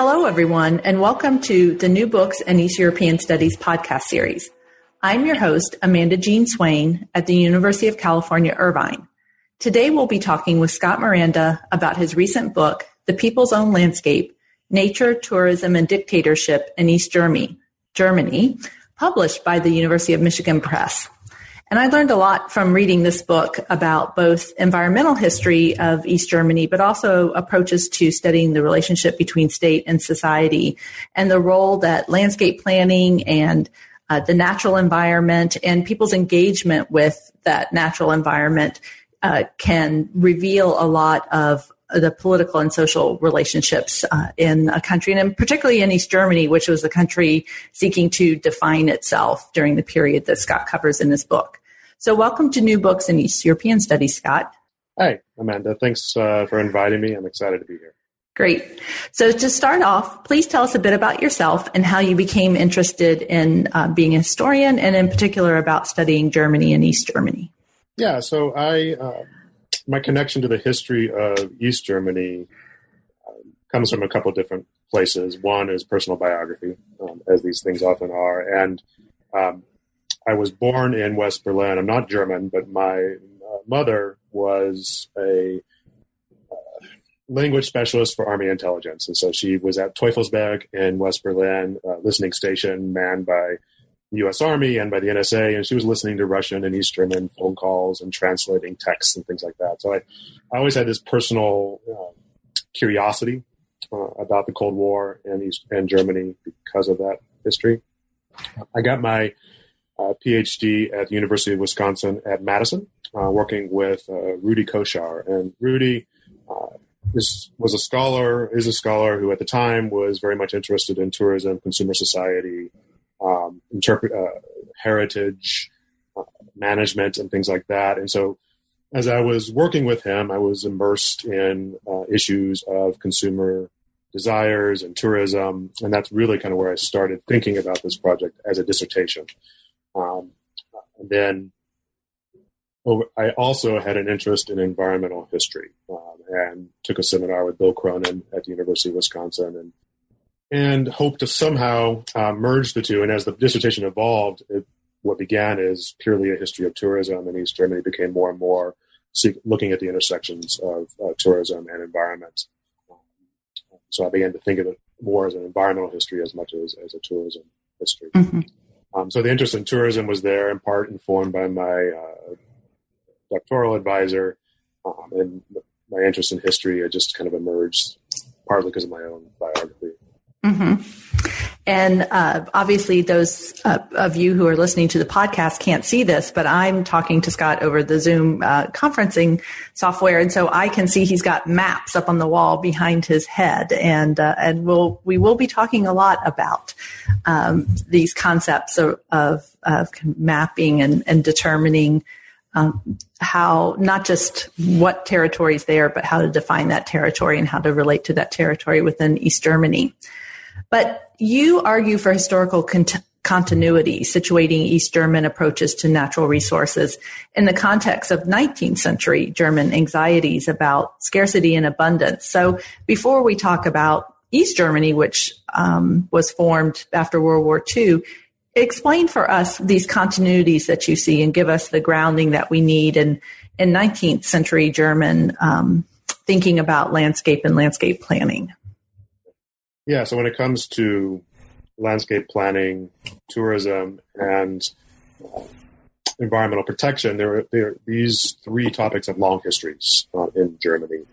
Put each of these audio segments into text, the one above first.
Hello, everyone, and welcome to the New Books and East European Studies podcast series. I'm your host, Amanda Jean Swain at the University of California, Irvine. Today, we'll be talking with Scott Moranda about his recent book, The People's Own Landscape Nature, Tourism, and Dictatorship in East Germany, Germany, published by the University of Michigan Press. And I learned a lot from reading this book about both environmental history of East Germany, but also approaches to studying the relationship between state and society and the role that landscape planning and uh, the natural environment and people's engagement with that natural environment uh, can reveal a lot of the political and social relationships uh, in a country, and particularly in East Germany, which was a country seeking to define itself during the period that Scott covers in this book. So, welcome to New Books in East European Studies, Scott. Hi, Amanda. Thanks uh, for inviting me. I'm excited to be here. Great. So, to start off, please tell us a bit about yourself and how you became interested in uh, being a historian, and in particular about studying Germany and East Germany. Yeah. So, I. Uh, my connection to the history of East Germany um, comes from a couple different places. One is personal biography, um, as these things often are, and um, I was born in West Berlin. I'm not German, but my uh, mother was a uh, language specialist for Army intelligence, and so she was at Teufelsberg in West Berlin, uh, listening station manned by the U.S. Army and by the NSA, and she was listening to Russian and East German phone calls and translating texts and things like that. So I, I always had this personal uh, curiosity uh, about the Cold War and East and Germany because of that history. I got my uh, PhD at the University of Wisconsin at Madison, uh, working with uh, Rudy Koshar, and Rudy. This was a scholar, is a scholar who at the time was very much interested in tourism, consumer society, um, interpret uh, heritage uh, management and things like that. And so, as I was working with him, I was immersed in uh, issues of consumer desires and tourism, and that's really kind of where I started thinking about this project as a dissertation. Um, and then over, I also had an interest in environmental history um, and took a seminar with Bill Cronon at the University of Wisconsin and and hope to somehow uh, merge the two. And as the dissertation evolved, it, what began as purely a history of tourism in East Germany became more and more looking at the intersections of uh, tourism and environment. so I began to think of it more as an environmental history as much as, as a tourism history. Mm-hmm. Um, so the interest in tourism was there, in part informed by my uh, doctoral advisor, um, and my interest in history just kind of emerged partly because of my own biography. Mm-hmm. And uh, obviously, those uh, of you who are listening to the podcast can't see this, but I'm talking to Scott over the Zoom uh, conferencing software, and so I can see he's got maps up on the wall behind his head, and uh, and we'll we will be talking a lot about um, these concepts of, of, of mapping and, and determining um, how not just what territory is there, but how to define that territory and how to relate to that territory within East Germany. But you argue for historical cont- continuity, situating East German approaches to natural resources in the context of 19th century German anxieties about scarcity and abundance. So before we talk about East Germany, which um, was formed after World War II, explain for us these continuities that you see and give us the grounding that we need in, in 19th century German um, thinking about landscape and landscape planning. Yeah, so when it comes to landscape planning, tourism, and uh, environmental protection, there there these three topics have long histories uh, in Germany.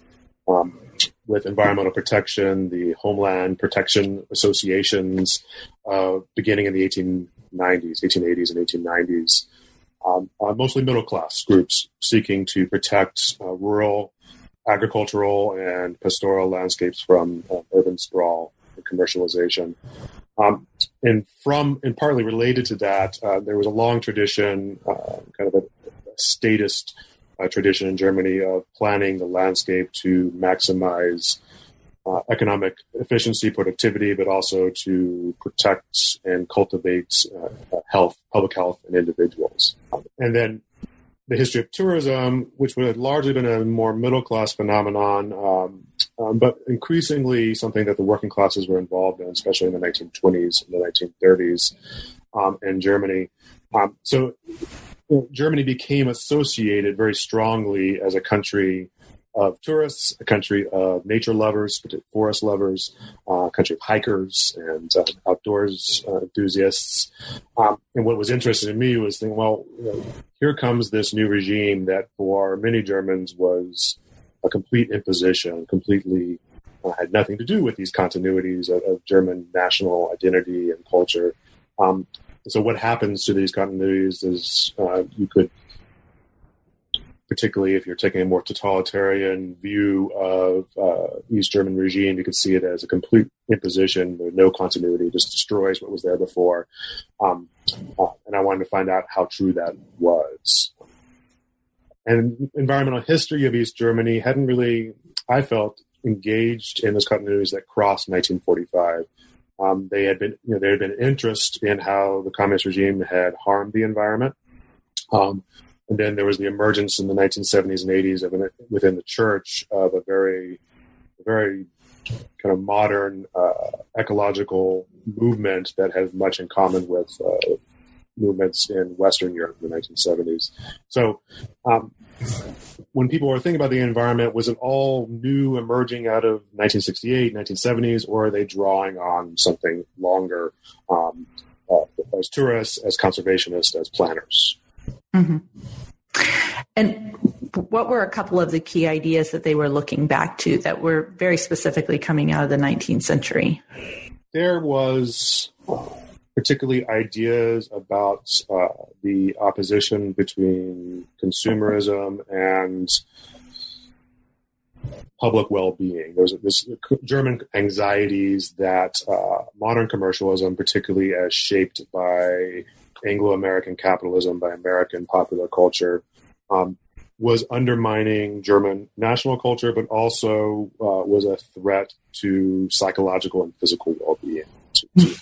Um, with environmental protection, the Homeland Protection Associations, uh, beginning in the 1890s, 1880s, and 1890s, um, uh, mostly middle class groups seeking to protect uh, rural, agricultural, and pastoral landscapes from uh, urban sprawl commercialization. Um, and from and partly related to that, uh, there was a long tradition, uh, kind of a, statist uh, tradition in Germany of planning the landscape to maximize uh, economic efficiency, productivity, but also to protect and cultivate uh, health, public health, and individuals. And then the history of tourism, which would have largely been a more middle class phenomenon, um, um, but increasingly something that the working classes were involved in, especially in the 1920s and the 1930s um, in Germany. Um, so Germany became associated very strongly as a country of tourists, a country of nature lovers, forest lovers, uh, country of hikers and uh, outdoors uh, enthusiasts. Um, and what was interesting to me was thinking, well, you know, here comes this new regime that for many Germans was a complete imposition, completely uh, had nothing to do with these continuities of, of German national identity and culture. Um, so what happens to these continuities is uh, you could particularly if you're taking a more totalitarian view of uh, East German regime, you could see it as a complete imposition no continuity, just destroys what was there before. Um, uh, and I wanted to find out how true that was. And environmental history of East Germany hadn't really, I felt, engaged in those continuities that crossed 1945. Um, they had been, you know, there had been interest in how the communist regime had harmed the environment. Um, and then there was the emergence in the 1970s and 80s of an, within the church of a very, very kind of modern uh, ecological movement that has much in common with uh, movements in Western Europe in the 1970s. So, um, when people are thinking about the environment, was it all new, emerging out of 1968, 1970s, or are they drawing on something longer um, uh, as tourists, as conservationists, as planners? Mm-hmm. And what were a couple of the key ideas that they were looking back to that were very specifically coming out of the 19th century? There was particularly ideas about uh, the opposition between consumerism and public well-being. There's this German anxieties that uh, modern commercialism, particularly as shaped by Anglo-American capitalism, by American popular culture, um, was undermining German national culture, but also uh, was a threat to psychological and physical well-being. To, to,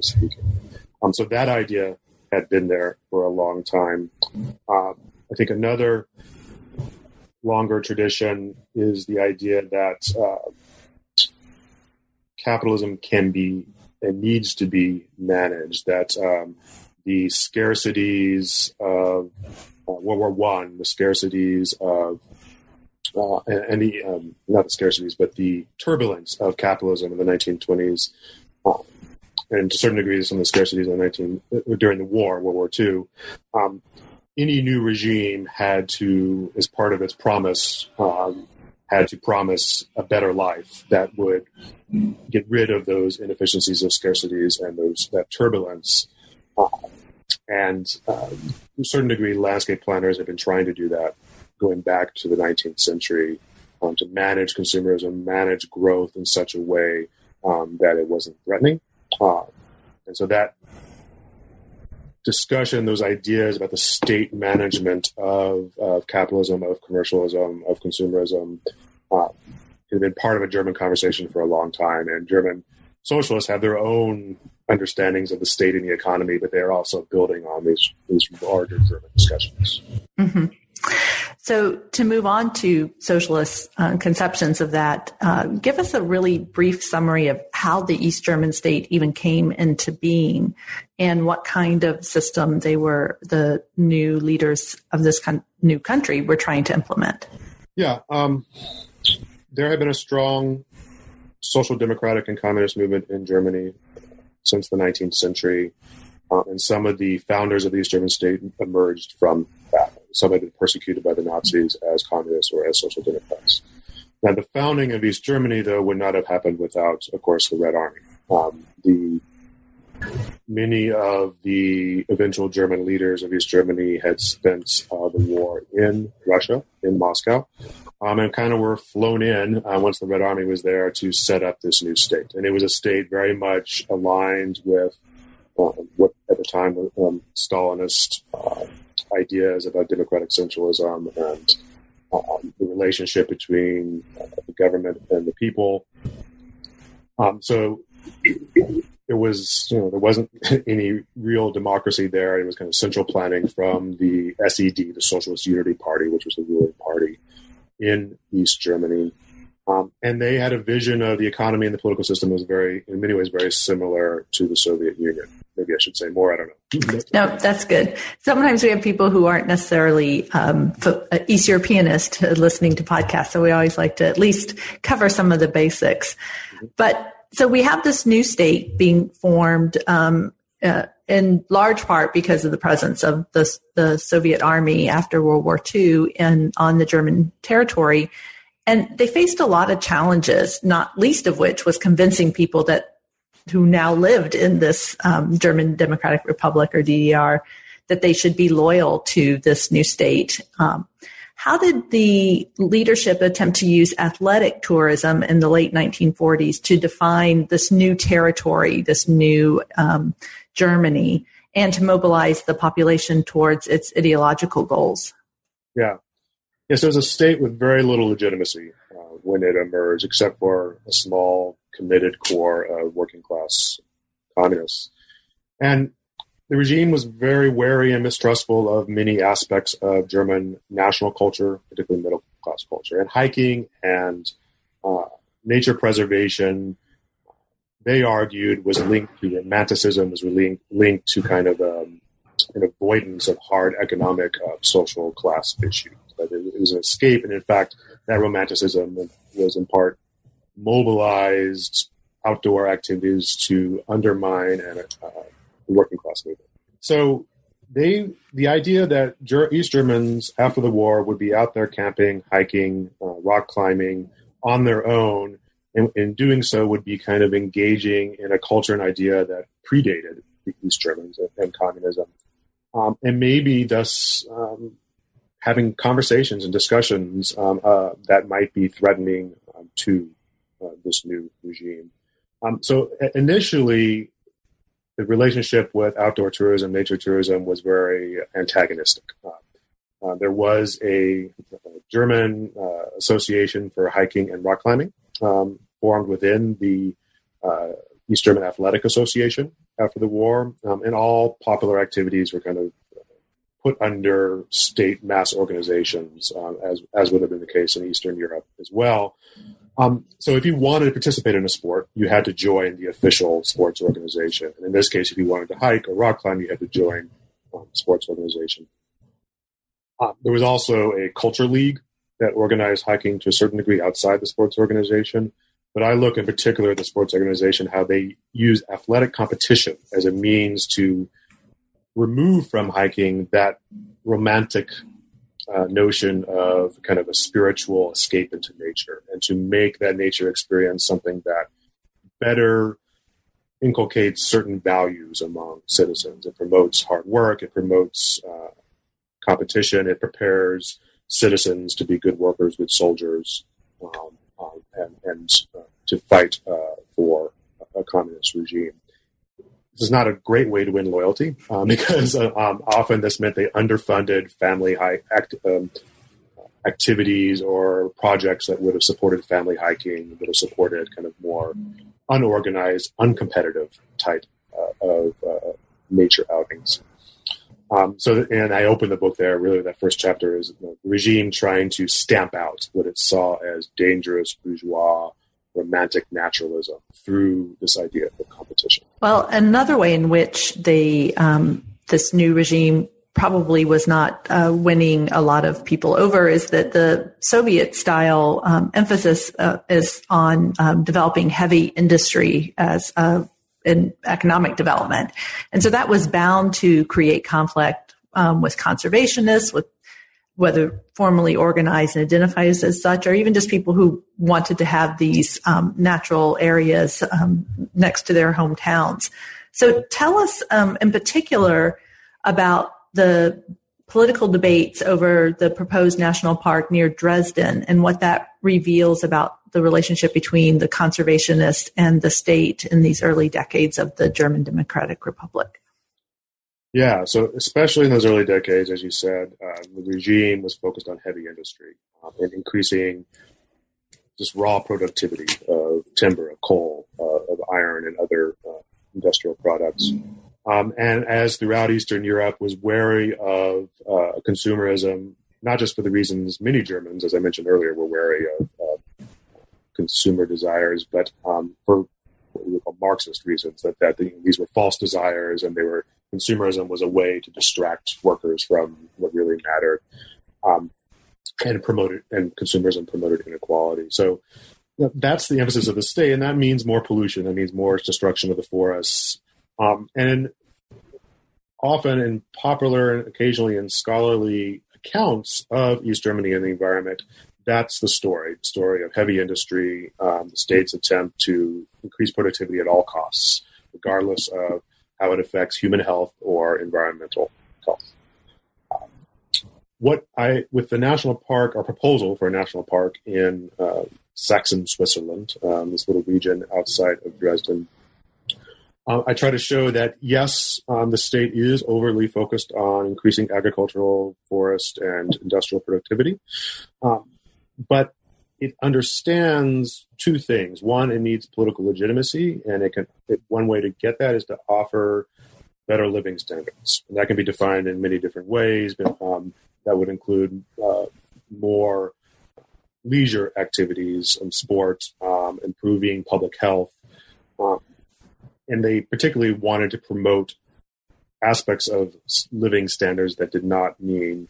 speaking, um, so that idea had been there for a long time. Uh, I think another longer tradition is the idea that uh, capitalism can be and needs to be managed. That um, the scarcities of uh, World War One, the scarcities of uh, and, the um, not the scarcities, but the turbulence of capitalism in the 1920s, uh, and to a certain degree, some of the scarcities in the 19 uh, during the war, World War II. Um, any new regime had to, as part of its promise, um, had to promise a better life that would get rid of those inefficiencies of scarcities and those that turbulence. Uh, and um, to a certain degree, landscape planners have been trying to do that going back to the 19th century um, to manage consumerism, manage growth in such a way um, that it wasn't threatening. Uh, and so that discussion, those ideas about the state management of, of capitalism, of commercialism, of consumerism, uh, been part of a German conversation for a long time. And German socialists have their own understandings of the state and the economy, but they're also building on these these larger German discussions. Mm-hmm. So, to move on to socialist uh, conceptions of that, uh, give us a really brief summary of how the East German state even came into being and what kind of system they were, the new leaders of this con- new country were trying to implement. Yeah, um, there had been a strong social democratic and communist movement in Germany since the 19th century. Uh, and some of the founders of the East German state emerged from that. Some had been persecuted by the Nazis as communists or as social democrats. Now, the founding of East Germany, though, would not have happened without, of course, the Red Army. Um, the many of the eventual German leaders of East Germany had spent uh, the war in Russia, in Moscow, um, and kind of were flown in uh, once the Red Army was there to set up this new state. And it was a state very much aligned with uh, what at the time um, Stalinist uh, ideas about democratic centralism and um, the relationship between uh, the government and the people. Um, so it was, you know, there wasn't any real democracy there. It was kind of central planning from the SED, the Socialist Unity Party, which was the ruling party in East Germany. Um, and they had a vision of the economy and the political system was very, in many ways, very similar to the Soviet Union. Maybe I should say more. I don't know. No, that's good. Sometimes we have people who aren't necessarily um, uh, East Europeanist listening to podcasts, so we always like to at least cover some of the basics. Mm-hmm. But so we have this new state being formed um, uh, in large part because of the presence of the, the Soviet army after World War II in, on the German territory. And they faced a lot of challenges, not least of which was convincing people that who now lived in this um, German Democratic Republic or DDR that they should be loyal to this new state. Um, how did the leadership attempt to use athletic tourism in the late 1940s to define this new territory, this new um, Germany, and to mobilize the population towards its ideological goals? Yeah. Yes, it was a state with very little legitimacy uh, when it emerged, except for a small, committed core of working class communists. And the regime was very wary and mistrustful of many aspects of German national culture, particularly middle class culture. And hiking and uh, nature preservation, they argued, was linked to romanticism, was linked, linked to kind of um, an avoidance of hard economic, uh, social class issues but it, it was an escape. And in fact, that romanticism was in part mobilized outdoor activities to undermine and uh, the working class movement. So they, the idea that East Germans after the war would be out there camping, hiking, uh, rock climbing on their own, and in doing so would be kind of engaging in a culture and idea that predated the East Germans and, and communism, um, and maybe thus um, having conversations and discussions um, uh, that might be threatening um, to uh, this new regime. Um, so initially, the relationship with outdoor tourism, nature tourism, was very antagonistic. Uh, uh there was a, a German uh, association for hiking and rock climbing um, formed within the uh, East German Athletic Association after the war, um, and all popular activities were kind of put under state mass organizations, uh, as as would have been the case in Eastern Europe as well. Um, so, if you wanted to participate in a sport, you had to join the official sports organization. And in this case, if you wanted to hike or rock climb, you had to join um, sports organization. Uh, there was also a culture league that organized hiking to a certain degree outside the sports organization. But I look in particular at the sports organization how they use athletic competition as a means to remove from hiking that romantic uh, notion of kind of a spiritual escape into nature and to make that nature experience something that better inculcates certain values among citizens. It promotes hard work, it promotes uh, competition, it prepares citizens to be good workers, good soldiers, um, um, and, and uh, to fight uh, for a communist regime this is not a great way to win loyalty um, because uh, um, often this meant they underfunded family high act, um, activities or projects that would have supported family hiking, would have supported kind of more unorganized, uncompetitive type uh, of uh, nature outings. Um, so, and I open the book there. Really, that first chapter is the regime trying to stamp out what it saw as dangerous bourgeois romantic naturalism through this idea of competition. Well, another way in which the um, this new regime probably was not uh, winning a lot of people over is that the Soviet style um, emphasis uh, is on um, developing heavy industry as uh, in economic development, and so that was bound to create conflict um, with conservationists, with whether formally organized and identified as such, or even just people who wanted to have these um, natural areas um, next to their hometowns. So tell us um, in particular about the political debates over the proposed national park near Dresden and what that reveals about the relationship between the conservationists and the state in these early decades of the German Democratic Republic. Yeah, so especially in those early decades, as you said, uh, the regime was focused on heavy industry um, and increasing just raw productivity of timber, of coal, uh, of iron, and other uh, industrial products. Um, and as throughout Eastern Europe was wary of uh, consumerism, not just for the reasons many Germans, as I mentioned earlier, were wary of consumer desires, but um, for what we would call Marxist reasons that that the, these were false desires and they were consumerism was a way to distract workers from what really mattered, um, and promoted and consumerism promoted inequality. So that's the emphasis of the state, and that means more pollution. That means more destruction of the forests, um, and often in popular and occasionally in scholarly accounts of East Germany and the environment, that's the story. The story of heavy industry, um, the state's attempt to increase productivity at all costs, regardless of how it affects human health or environmental health. Um, what I, with the national park, our proposal for a national park in uh, Saxon, Switzerland, um, this little region outside of Dresden, uh, I try to show that yes, um, the state is overly focused on increasing agricultural, forest, and industrial productivity, um, but it understands two things. One, it needs political legitimacy, and it can. It, one way to get that is to offer better living standards, and that can be defined in many different ways. But, um, that would include uh, more leisure activities and sports, um, improving public health, um, and they particularly wanted to promote aspects of living standards that did not mean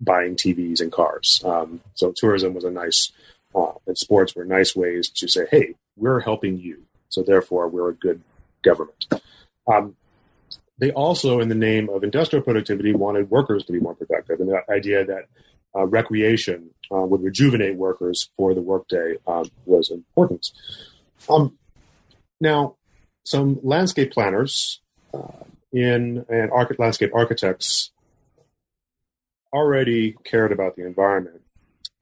buying TVs and cars. Um, so tourism was a nice, uh, and sports were nice ways to say, hey, we're helping you. So therefore, we're a good government. Um, they also, in the name of industrial productivity, wanted workers to be more productive. And the idea that uh, recreation uh, would rejuvenate workers for the workday um, was important. Um, now, some landscape planners uh, in and arch- landscape architects already cared about the environment,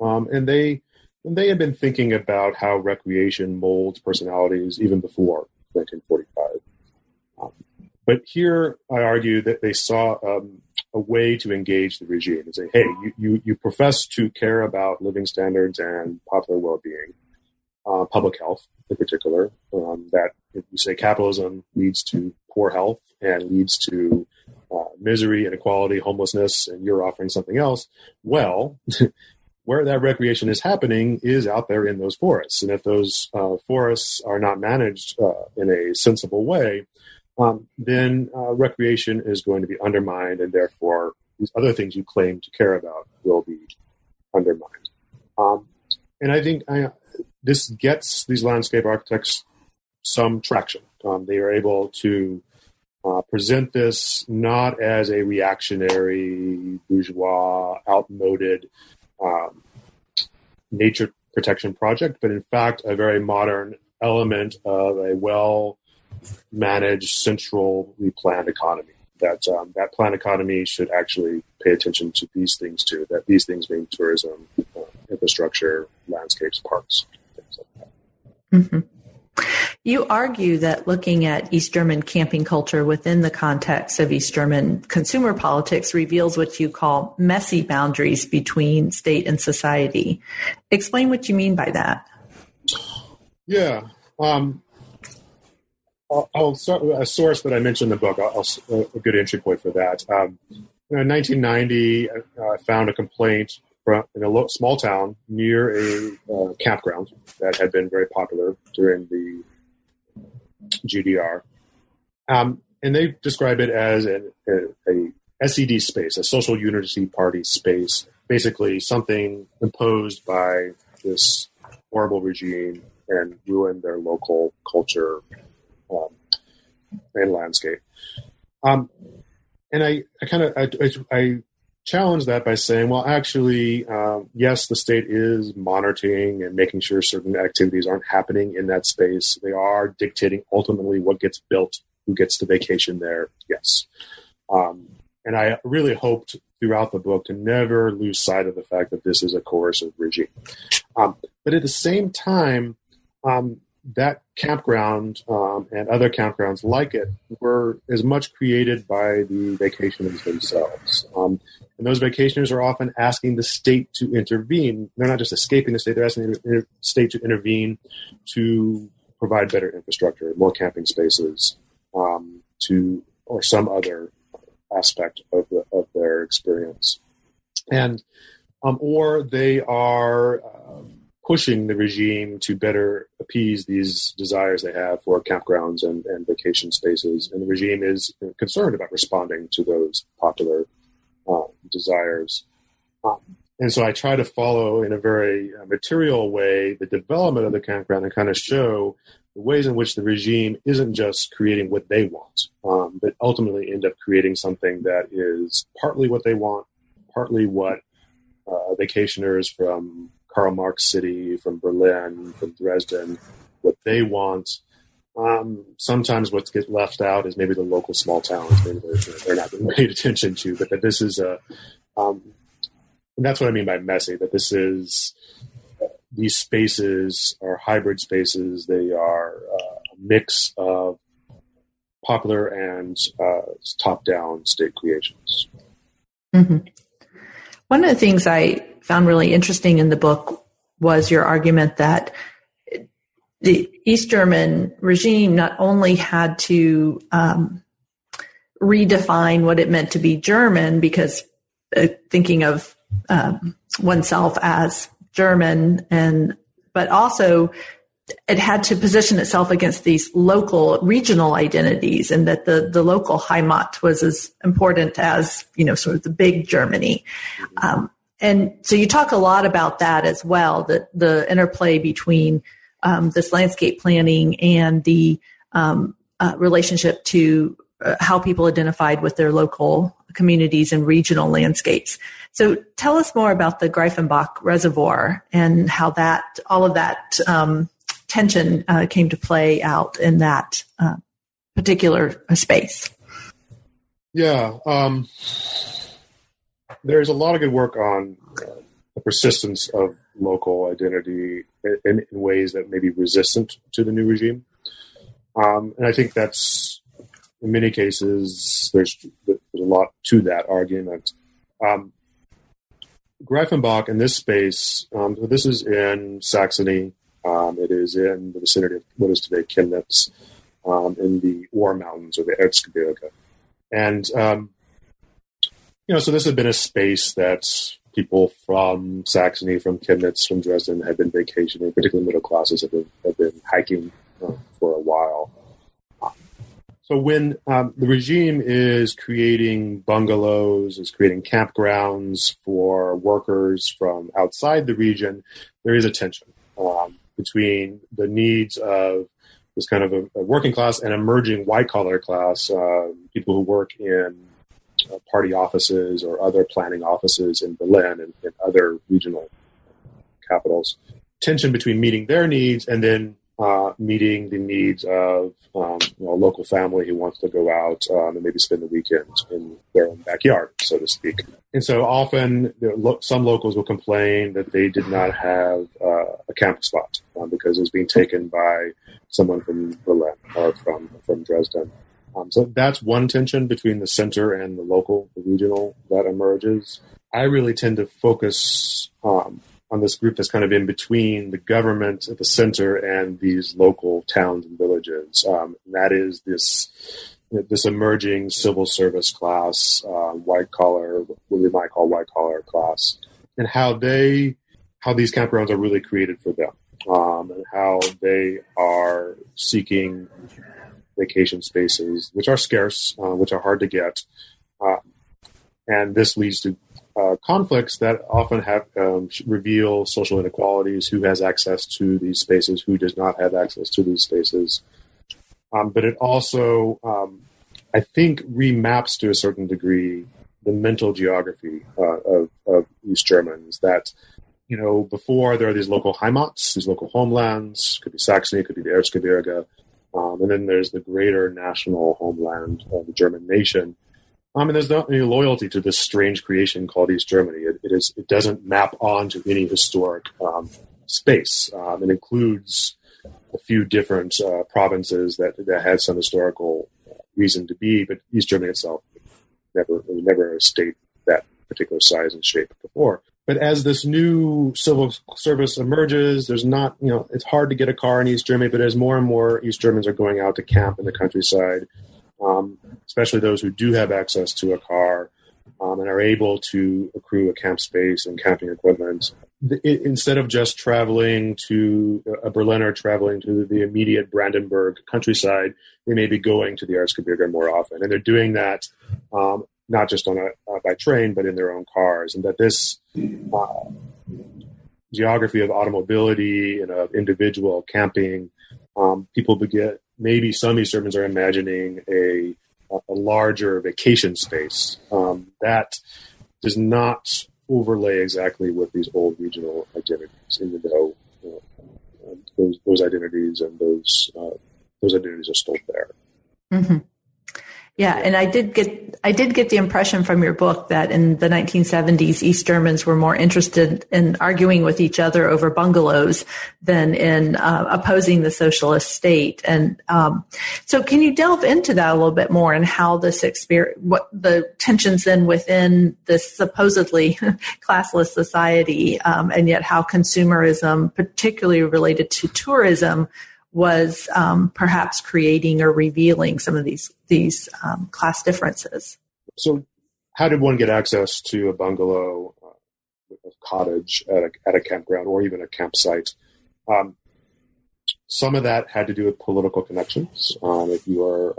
um, and they and they had been thinking about how recreation molds personalities even before 1945. Um, but here, I argue that they saw um, a way to engage the regime and say, "Hey, you, you, you profess to care about living standards and popular well-being, uh, public health in particular. Um, that if you say capitalism leads to poor health and leads to uh, misery, inequality, homelessness, and you're offering something else, well, where that recreation is happening is out there in those forests. And if those uh, forests are not managed uh, in a sensible way, um, then uh, recreation is going to be undermined, and therefore these other things you claim to care about will be undermined. Um, and I think I, this gets these landscape architects some traction. Um, they are able to uh, present this not as a reactionary, bourgeois, outmoded um, nature protection project, but in fact a very modern element of a well managed, centrally planned economy. That um, that planned economy should actually pay attention to these things too. That these things mean tourism, uh, infrastructure, landscapes, parks, things like that. Mm-hmm. You argue that looking at East German camping culture within the context of East German consumer politics reveals what you call messy boundaries between state and society. Explain what you mean by that. Yeah. Um, I'll, I'll, start with a source that I mentioned in the book. I'll, a good entry point for that. Um, in 1990, I found a complaint in a small town near a uh, campground that had been very popular during the GDR. Um, and they describe it as an, a, a SED space, a social unity party space, basically something imposed by this horrible regime and ruined their local culture um, and landscape. Um, and I, I kind of I, I, challenge that by saying, well, actually, um, yes, the state is monitoring and making sure certain activities aren't happening in that space. They are dictating ultimately what gets built, who gets to vacation there. Yes. Um, and I really hoped throughout the book to never lose sight of the fact that this is a coercive regime. Um, but at the same time, um, that campground um, and other campgrounds like it were as much created by the vacationers themselves. Um, and those vacationers are often asking the state to intervene. They're not just escaping the state, they're asking the state to intervene to provide better infrastructure, more camping spaces, um, to or some other aspect of, the, of their experience. And um, or they are uh, pushing the regime to better appease these desires they have for campgrounds and, and vacation spaces. And the regime is concerned about responding to those popular uh, desires. Um, and so I try to follow in a very uh, material way the development of the campground and kind of show the ways in which the regime isn't just creating what they want, um, but ultimately end up creating something that is partly what they want, partly what uh, vacationers from Karl Marx City, from Berlin, from Dresden, what they want. Um, sometimes what gets left out is maybe the local small towns. Maybe they're, they're not being paid attention to, but that this is a, um, and that's what I mean by messy. That this is these spaces are hybrid spaces. They are uh, a mix of popular and uh, top-down state creations. Mm-hmm. One of the things I found really interesting in the book was your argument that the East German regime not only had to um, redefine what it meant to be German, because uh, thinking of um, oneself as German, and but also it had to position itself against these local regional identities and that the, the local Heimat was as important as, you know, sort of the big Germany. Um, and so you talk a lot about that as well, that the interplay between um, this landscape planning and the um, uh, relationship to uh, how people identified with their local communities and regional landscapes. So tell us more about the Greifenbach Reservoir and how that, all of that um, tension uh, came to play out in that uh, particular space. Yeah. Um, there's a lot of good work on uh, the persistence of local identity in, in, ways that may be resistant to the new regime. Um, and I think that's, in many cases, there's, there's a lot to that argument. Um, Greifenbach in this space, um, this is in Saxony. Um, it is in the vicinity of what is today Chemnitz, um, in the Ore Mountains or the Erzgebirge. And um, you know, so this had been a space that people from Saxony, from Chemnitz, from Dresden had been vacationing, particularly middle classes have been, been hiking uh, for a while. So when um, the regime is creating bungalows, is creating campgrounds for workers from outside the region, there is a tension um, between the needs of this kind of a, a working class and emerging white collar class, uh, people who work in party offices or other planning offices in Berlin and, and other regional capitals. Tension between meeting their needs and then uh, meeting the needs of um, you know, a local family who wants to go out um, and maybe spend the weekend in their own backyard, so to speak. And so often, lo- some locals will complain that they did not have uh, a camp spot um, because it was being taken by someone from Berlin or from from Dresden. Um, so that's one tension between the center and the local, the regional that emerges. I really tend to focus um, on this group that's kind of in between the government at the center and these local towns and villages. Um, and that is this this emerging civil service class, uh, white collar, what we might call white collar class, and how they how these campgrounds are really created for them, um, and how they are seeking vacation spaces, which are scarce, uh, which are hard to get. Uh, and this leads to uh, conflicts that often have um, reveal social inequalities who has access to these spaces, who does not have access to these spaces. Um, but it also, um, I think, remaps to a certain degree the mental geography uh, of, of East Germans that you know, before there are these local Heimats, these local homelands, could be Saxony, could be the Erzgebirge, um, and then there's the greater national homeland of the German nation. Um, and there's not any loyalty to this strange creation called East Germany. It, it is it doesn't map onto any historic um, space. Um, it includes a few different uh, provinces that that had some historical reason to be, but East Germany itself never never a state that particular size and shape before. But as this new civil service emerges, there's not, you know, it's hard to get a car in East Germany, but as more and more East Germans are going out to camp in the countryside, um, especially those who do have access to a car, um, and are able to accrue a camp space and camping equipment. It, instead of just traveling to a Berliner traveling to the immediate Brandenburg countryside, they may be going to the Erzgebirge more often. And they're doing that um, not just on a, uh, by train, but in their own cars. And that this uh, geography of automobility and of individual camping, um, people begin, maybe some East Germans are imagining a a larger vacation space um, that does not overlay exactly with these old regional identities, even though you know, those, those identities and those uh, those identities are still there. Mm-hmm. Yeah, and I did get I did get the impression from your book that in the 1970s East Germans were more interested in arguing with each other over bungalows than in uh, opposing the socialist state. And um, so, can you delve into that a little bit more and how this experience, what the tensions then within this supposedly classless society, um, and yet how consumerism, particularly related to tourism, was um, perhaps creating or revealing some of these these um, class differences. So, how did one get access to a bungalow, uh, a cottage at a, at a campground, or even a campsite? Um, some of that had to do with political connections. Um, if you were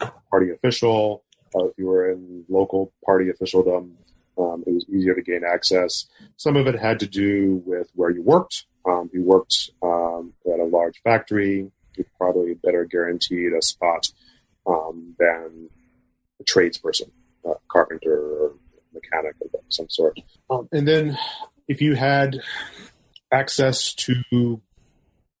a party official, uh, if you were in local party officialdom, um, it was easier to gain access. Some of it had to do with where you worked. Um, you worked um, at a large factory, you're probably better guaranteed a spot um, than a tradesperson, a carpenter or mechanic of some sort. Um, and then if you had access to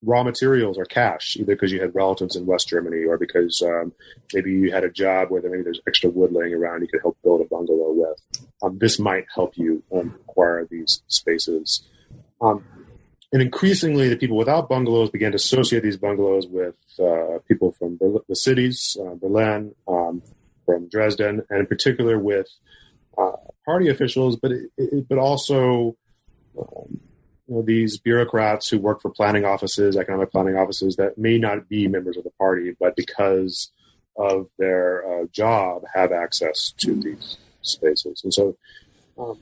raw materials or cash, either because you had relatives in West Germany or because um, maybe you had a job where there, maybe there's extra wood laying around you could help build a bungalow with. Um, this might help you um, acquire these spaces. Um, and increasingly, the people without bungalows began to associate these bungalows with uh, people from the cities, uh, Berlin, um, from Dresden, and in particular with uh, party officials, but it, it, but also um, you know, these bureaucrats who work for planning offices, economic planning offices that may not be members of the party, but because of their uh, job have access to these spaces. And so um,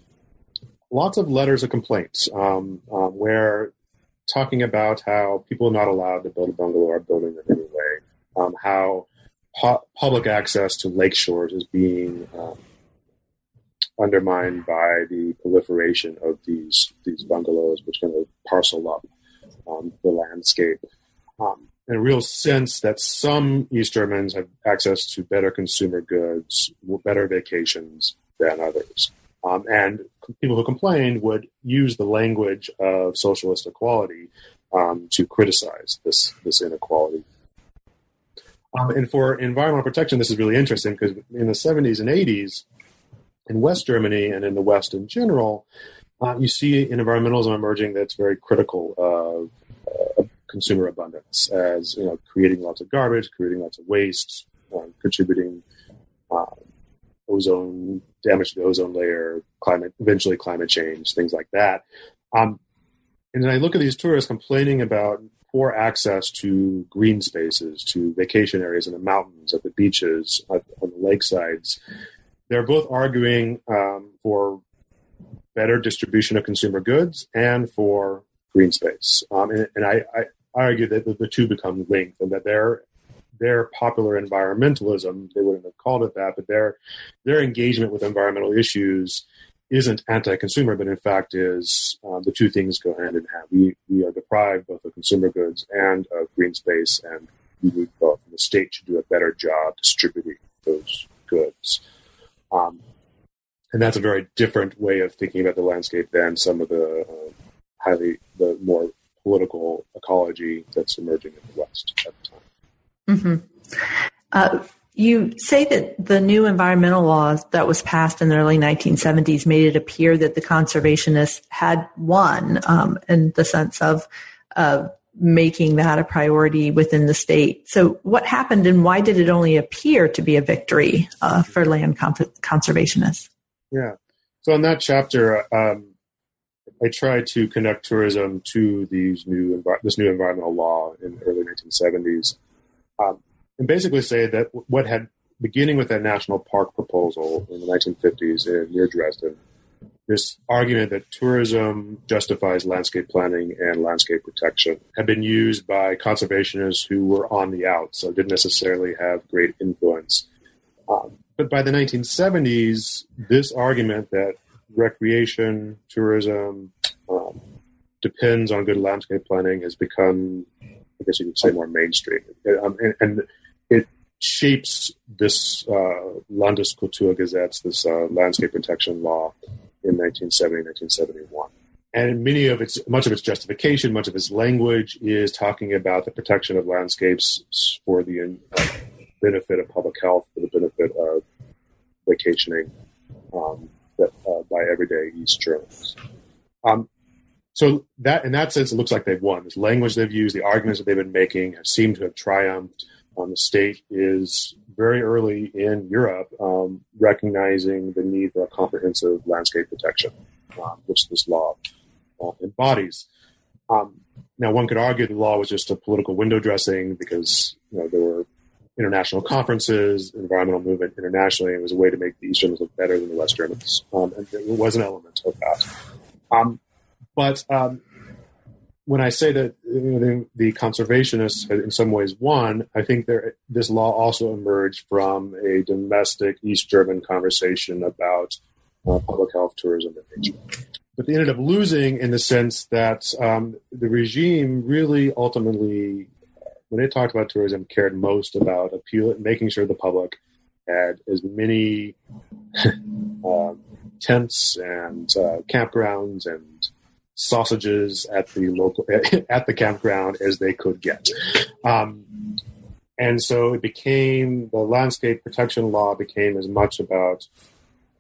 lots of letters of complaints um, um, where talking about how people are not allowed to build a bungalow or building it anyway, um, how pu- public access to lake shores is being um, undermined by the proliferation of these these bungalows, which kind of parcel up um, the landscape. Um, in a real sense that some East Germans have access to better consumer goods, better vacations than others. Um, and people who complained would use the language of socialist equality um, to criticize this, this inequality. Um, and for environmental protection, this is really interesting because in the 70s and 80s, in West Germany and in the West in general, uh, you see an environmentalism emerging that's very critical of uh, consumer abundance, as you know, creating lots of garbage, creating lots of waste, uh, contributing uh, ozone damage to the ozone layer, climate, eventually climate change, things like that. Um, and then I look at these tourists complaining about poor access to green spaces, to vacation areas in the mountains, at the beaches, on the lakesides. They're both arguing um, for better distribution of consumer goods and for green space. Um, and, and I, I, argue that the, two become linked and that they're their popular environmentalism, they wouldn't have called it that, but their their engagement with environmental issues isn't anti-consumer, but in fact is um, the two things go hand in hand. We we are deprived both of consumer goods and of green space, and we need both. The state should do a better job distributing those goods. Um, and that's a very different way of thinking about the landscape than some of the uh, highly the more political ecology that's emerging in the West at the time. Mm-hmm. Uh, you say that the new environmental laws that was passed in the early 1970s made it appear that the conservationists had won um, in the sense of uh, making that a priority within the state. So, what happened and why did it only appear to be a victory uh, for land conservationists? Yeah. So, in that chapter, um, I try to connect tourism to these new this new environmental law in the early 1970s um, and basically say that what had beginning with that national park proposal in the 1950s in, near Dresden, this argument that tourism justifies landscape planning and landscape protection had been used by conservationists who were on the out, so didn't necessarily have great influence. Um, but by the 1970s, this argument that recreation, tourism um, depends on good landscape planning has become, I guess you could say, more mainstream. Um, and, and, it shapes this uh, Landeskulturgesetz, this uh, landscape protection law, in 1970, 1971. And many of its, much of its justification, much of its language is talking about the protection of landscapes for the uh, benefit of public health, for the benefit of vacationing um, that, uh, by everyday East Germans. Um, so that, in that sense, it looks like they've won. This language they've used, the arguments that they've been making, have seemed to have triumphed. Um, the state is very early in Europe um, recognizing the need for a comprehensive landscape protection, um, which this law uh, embodies. Um, now, one could argue the law was just a political window dressing because you know there were international conferences, environmental movement internationally. It was a way to make the East Germans look better than the West Germans, um, and there was an element of that. Um, but when I say that you know, the, conservationists in some ways won, I think there, this law also emerged from a domestic East German conversation about uh, public health, tourism, and nature. But they ended up losing in the sense that um, the regime really ultimately, when it talked about tourism, cared most about appeal, making sure the public had as many uh, tents and uh, campgrounds and sausages at the local at the campground as they could get. Um, and so it became the landscape protection law became as much about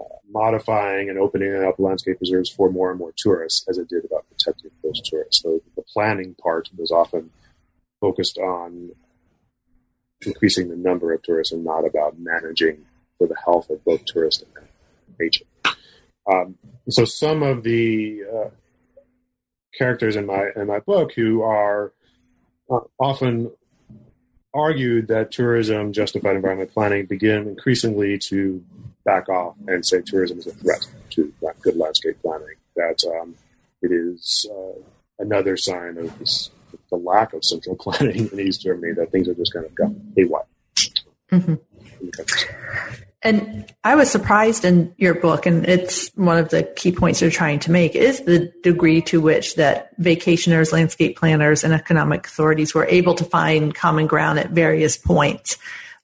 uh, modifying and opening up landscape reserves for more and more tourists as it did about protecting those tourists. So the planning part was often focused on increasing the number of tourists and not about managing for the health of both tourists and nature. Um, so some of the uh, characters in my in my book who are uh, often argued that tourism justified environment planning begin increasingly to back off and say tourism is a threat to good landscape planning. That um, it is uh, another sign of this, the lack of central planning in East Germany that things are just kind of gone haywire. Mm-hmm. And I was surprised in your book, and it's one of the key points you're trying to make, is the degree to which that vacationers, landscape planners, and economic authorities were able to find common ground at various points.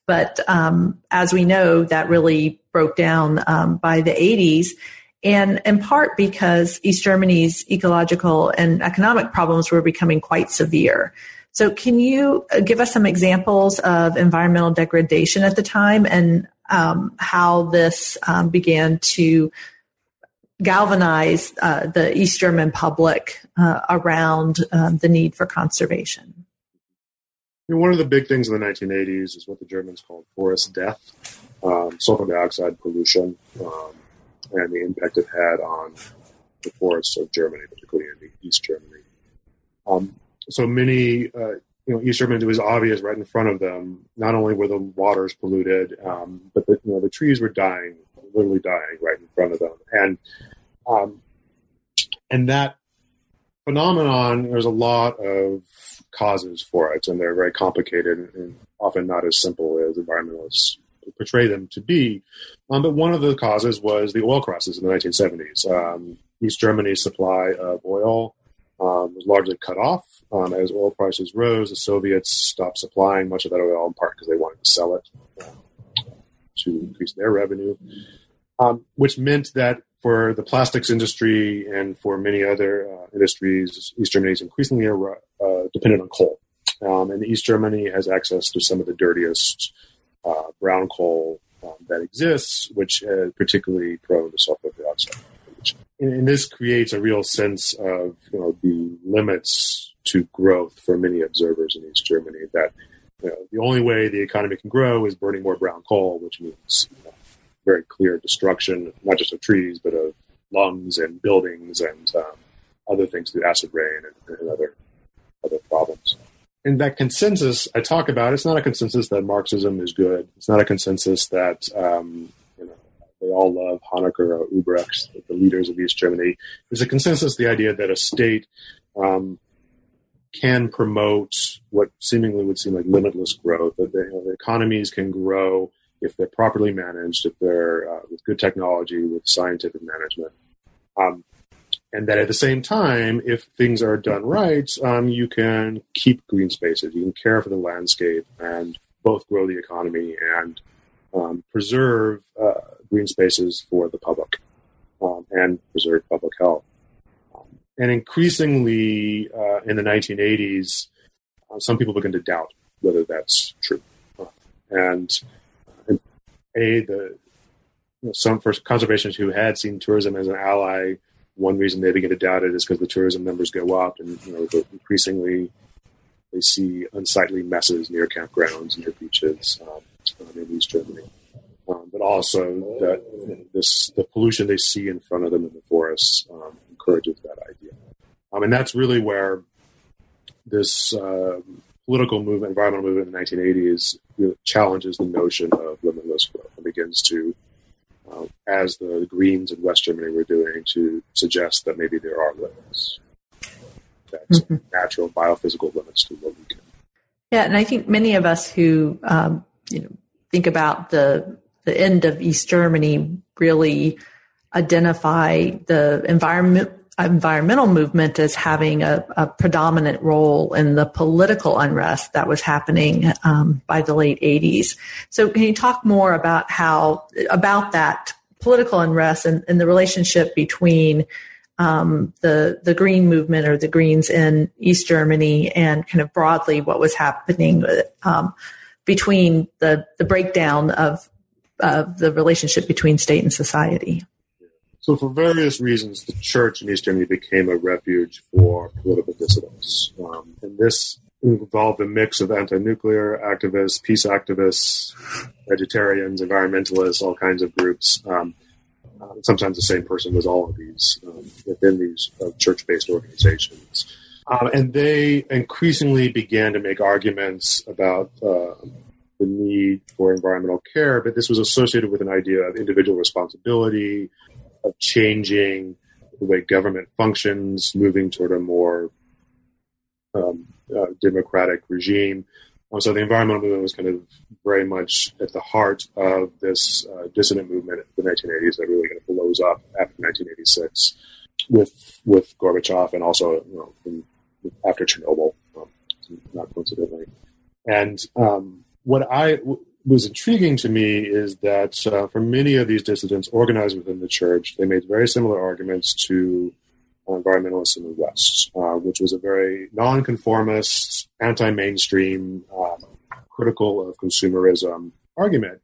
But um, as we know, that really broke down um, by the 80s, and in part because East Germany's ecological and economic problems were becoming quite severe. So, can you uh, give us some examples of environmental degradation at the time and um, how this um, began to galvanize uh, the East German public uh, around um, the need for conservation. One of the big things in the 1980s is what the Germans called forest death, um, sulfur dioxide pollution, um, and the impact it had on the forests of Germany, particularly in East Germany. Um, so many uh, you know, East Germany, it was obvious right in front of them. Not only were the waters polluted, um, but the, you know, the trees were dying, literally dying right in front of them. And, um, and that phenomenon, there's a lot of causes for it, and they're very complicated and often not as simple as environmentalists portray them to be. Um, but one of the causes was the oil crisis in the 1970s. Um, East Germany's supply of oil um, was largely cut off. Um, as oil prices rose, the Soviets stopped supplying much of that oil in part because they wanted to sell it uh, to increase their revenue, um, which meant that for the plastics industry and for many other uh, industries, East Germany is increasingly uh, dependent on coal. Um, and East Germany has access to some of the dirtiest uh, brown coal um, that exists, which is particularly prone to sulfur dioxide and this creates a real sense of you know the limits to growth for many observers in East Germany. That you know, the only way the economy can grow is burning more brown coal, which means you know, very clear destruction, not just of trees, but of lungs and buildings and um, other things through acid rain and, and other other problems. and that consensus I talk about, it's not a consensus that Marxism is good. It's not a consensus that um, they all love Honecker or Ulbricht, the leaders of East Germany. There's a consensus the idea that a state um, can promote what seemingly would seem like limitless growth. That the, economies can grow if they're properly managed, if they're uh, with good technology, with scientific management. Um, and that at the same time, if things are done right, um, you can keep green spaces, you can care for the landscape, and both grow the economy and um, preserve uh, green spaces for the public um, and preserve public health. Um, and increasingly uh, in the 1980s, uh, some people begin to doubt whether that's true. and, and a the you know, some first conservationists who had seen tourism as an ally one reason they begin to doubt it is because the tourism numbers go up, and you know, increasingly they see unsightly messes near campgrounds, near beaches um, in East Germany. Um, but also that this the pollution they see in front of them in the forests um, encourages that idea, um, and that's really where this uh, political movement, environmental movement in the 1980s, really challenges the notion of limitless growth and begins to uh, as the Greens in West Germany were doing to suggest that maybe there are limits, mm-hmm. natural biophysical limits to what we can. Yeah, and I think many of us who um, you know think about the the end of East Germany really identify the environment environmental movement as having a, a, predominant role in the political unrest that was happening um, by the late 80s. So, can you talk more about how about that political unrest and, and the relationship between um, the the Green movement or the Greens in East Germany and kind of broadly what was happening um, between the the breakdown of of the relationship between state and society? So, for various reasons, the church in East Germany became a refuge for political dissidents. Um, and this involved a mix of anti nuclear activists, peace activists, vegetarians, environmentalists, all kinds of groups. Um, uh, sometimes the same person was all of these um, within these uh, church based organizations. Um, and they increasingly began to make arguments about uh, the need for environmental care, but this was associated with an idea of individual responsibility, of changing the way government functions, moving toward a more um, uh, democratic regime. So the environmental movement was kind of very much at the heart of this uh, dissident movement in the 1980s that really kind of blows up after 1986 with with Gorbachev and also you know, after Chernobyl, um, not coincidentally. And um, what I was intriguing to me is that uh, for many of these dissidents organized within the church, they made very similar arguments to uh, environmentalists in the West, uh, which was a very nonconformist, anti-mainstream, um, critical of consumerism argument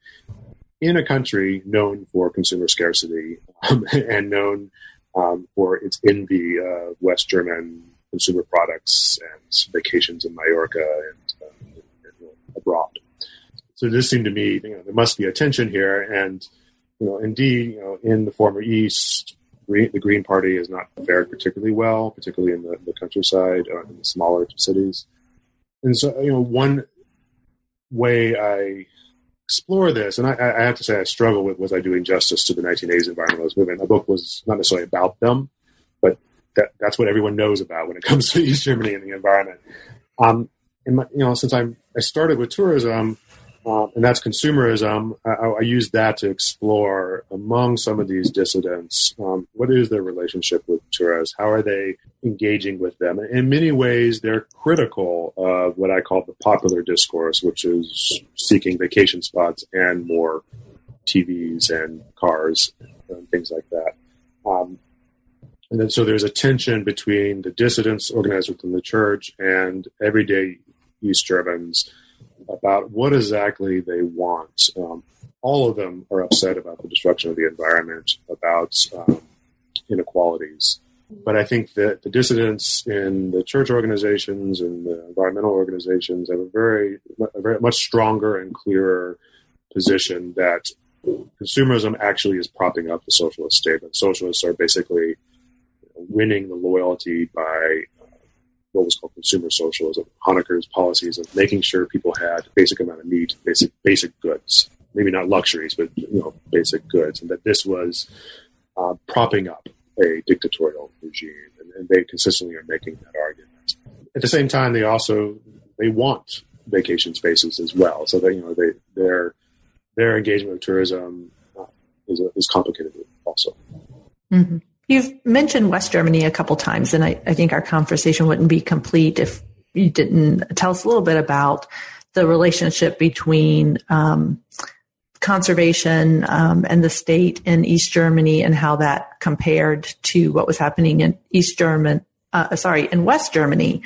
in a country known for consumer scarcity um, and known um, for its envy of West German consumer products and vacations in Mallorca and, abroad. So this seemed to me, you know, there must be a tension here. And, you know, indeed, you know, in the former East, the Green Party has not fared particularly well, particularly in the, the countryside, uh, in the smaller cities. And so, you know, one way I explore this, and I, I, have to say I struggle with was I doing justice to the 1980s environmentalist movement. My book was not necessarily about them, but that, that's what everyone knows about when it comes to East Germany and the environment. Um, and my, you know, since I'm, I started with tourism, um, and that's consumerism. I, I use that to explore among some of these dissidents um, what is their relationship with tourists? How are they engaging with them? In many ways, they're critical of what I call the popular discourse, which is seeking vacation spots and more TVs and cars and things like that. Um, and then so there's a tension between the dissidents organized within the church and everyday East Germans about what exactly they want. Um, all of them are upset about the destruction of the environment, about um, inequalities. But I think that the dissidents in the church organizations and the environmental organizations have a very, a very much stronger and clearer position that consumerism actually is propping up the socialist state. And socialists are basically winning the loyalty by what was called consumer socialism, Honecker's policies of making sure people had basic amount of meat, basic basic goods, maybe not luxuries, but you know basic goods, and that this was uh, propping up a dictatorial regime, and, and they consistently are making that argument. At the same time, they also they want vacation spaces as well, so that you know they their their engagement with tourism uh, is, is complicated also. Mm-hmm. You've mentioned West Germany a couple times, and I, I, think our conversation wouldn't be complete if you didn't tell us a little bit about the relationship between um, conservation um, and the state in East Germany and how that compared to what was happening in East German, uh, sorry, in West Germany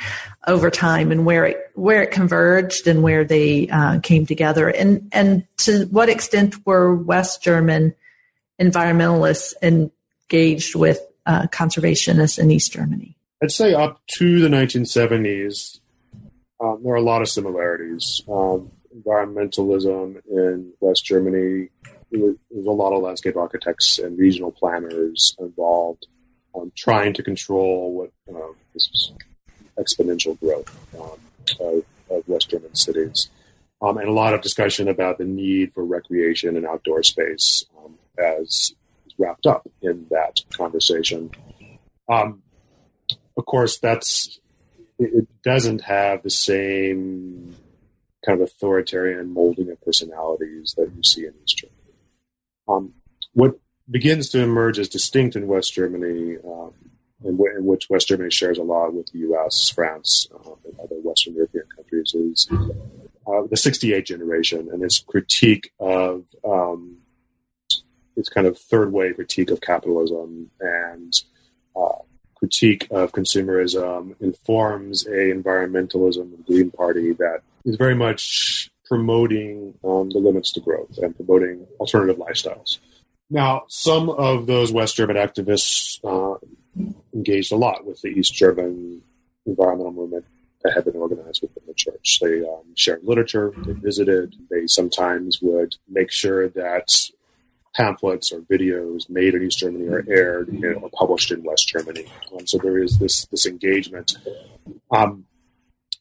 over time and where it where it converged and where they uh, came together. And and to what extent were West German environmentalists engaged with uh, conservationists in East Germany? I'd say up to the 1970s, um, there are a lot of similarities. Um, environmentalism in West Germany, there's a lot of landscape architects and regional planners involved um, trying to control what this exponential growth um, of, of, West German cities. Um, and a lot of discussion about the need for recreation and outdoor space um, as wrapped up in that conversation. Um, of course, that's it doesn't have the same kind of authoritarian molding of personalities that you see in East Germany. Um, what begins to emerge as distinct in West Germany, um, in, w- in, which West Germany shares a lot with the U.S., France, um, and other Western European countries, is uh, the '68 generation and its critique of um, its kind of third way critique of capitalism and uh, critique of consumerism informs a environmentalism and Green Party that is very much promoting um, the limits to growth and promoting alternative lifestyles. Now, some of those West German activists uh, engaged a lot with the East German environmental movement that had been organized within the church. They um, shared literature, they visited, they sometimes would make sure that pamphlets or videos made in East Germany are aired or published in West Germany. Um, so there is this this engagement. Um,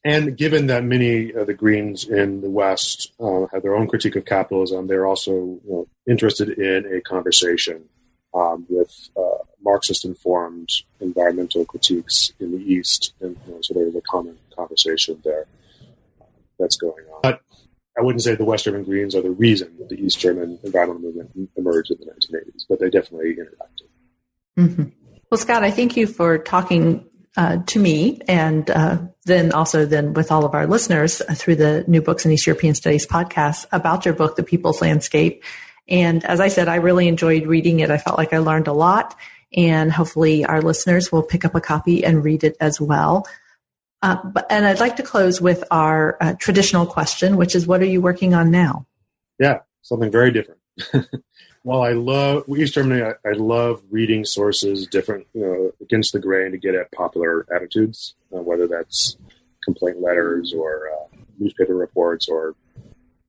and given that many of the Greens in the West uh, have their own critique of capitalism, they're also you know, interested in a conversation um, with uh, Marxist-informed environmental critiques in the East, and you know, so there is a common conversation there that's going on. But I wouldn't say the West German Greens are the reason the East German environmental movement emerged in the 1980s, but they definitely interacted. Mm-hmm. Well, Scott, I thank you for talking uh, to me and uh, then also then with all of our listeners through the New Books in East European Studies podcast about your book, The People's Landscape. And as I said, I really enjoyed reading it. I felt like I learned a lot and hopefully our listeners will pick up a copy and read it as well. Uh, but, and I'd like to close with our uh, traditional question, which is what are you working on now? Yeah, something very different. While I love East Germany, I, I, love reading sources different, you know, against the grain to get at popular attitudes, uh, whether that's complaint letters or uh, newspaper reports or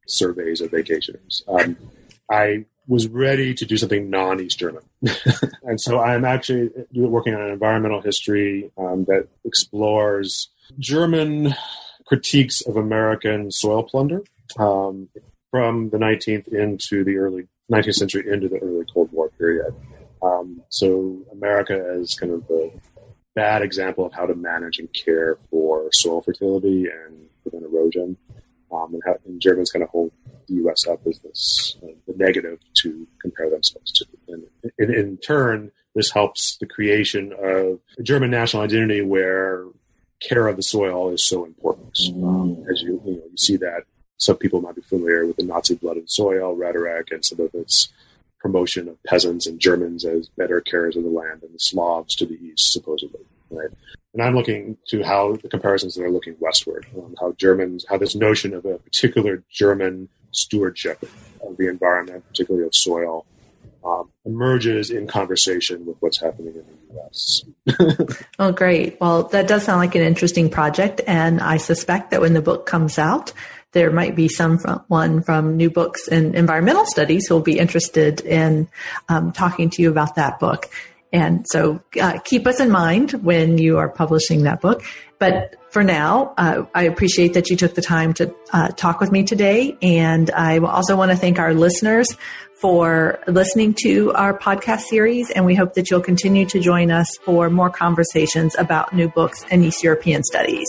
surveys of vacationers. Um, I was ready to do something non-East German, and so I'm actually working on an environmental history um, that explores German critiques of American soil plunder um, from the 19th into the early 19th century into the early Cold War period. Um, so America as kind of the bad example of how to manage and care for soil fertility and prevent erosion. Um, and, how, and Germans kind of hold the U.S. up as this uh, the negative to compare themselves to. And in, in turn, this helps the creation of a German national identity where care of the soil is so important. Um, as you, you, know, you see that some people might be familiar with the Nazi blood and soil rhetoric and some of its promotion of peasants and Germans as better carers of the land and the Slavs to the east, supposedly. Right. And I'm looking to how the comparisons that are looking westward, um, how Germans, how this notion of a particular German stewardship of the environment, particularly of soil, um, emerges in conversation with what's happening in the U.S. oh, great. Well, that does sound like an interesting project, and I suspect that when the book comes out, there might be someone from New Books in Environmental Studies who will be interested in um, talking to you about that book. And so uh, keep us in mind when you are publishing that book. But for now, uh, I appreciate that you took the time to uh, talk with me today. And I also want to thank our listeners for listening to our podcast series. And we hope that you'll continue to join us for more conversations about new books and East European studies.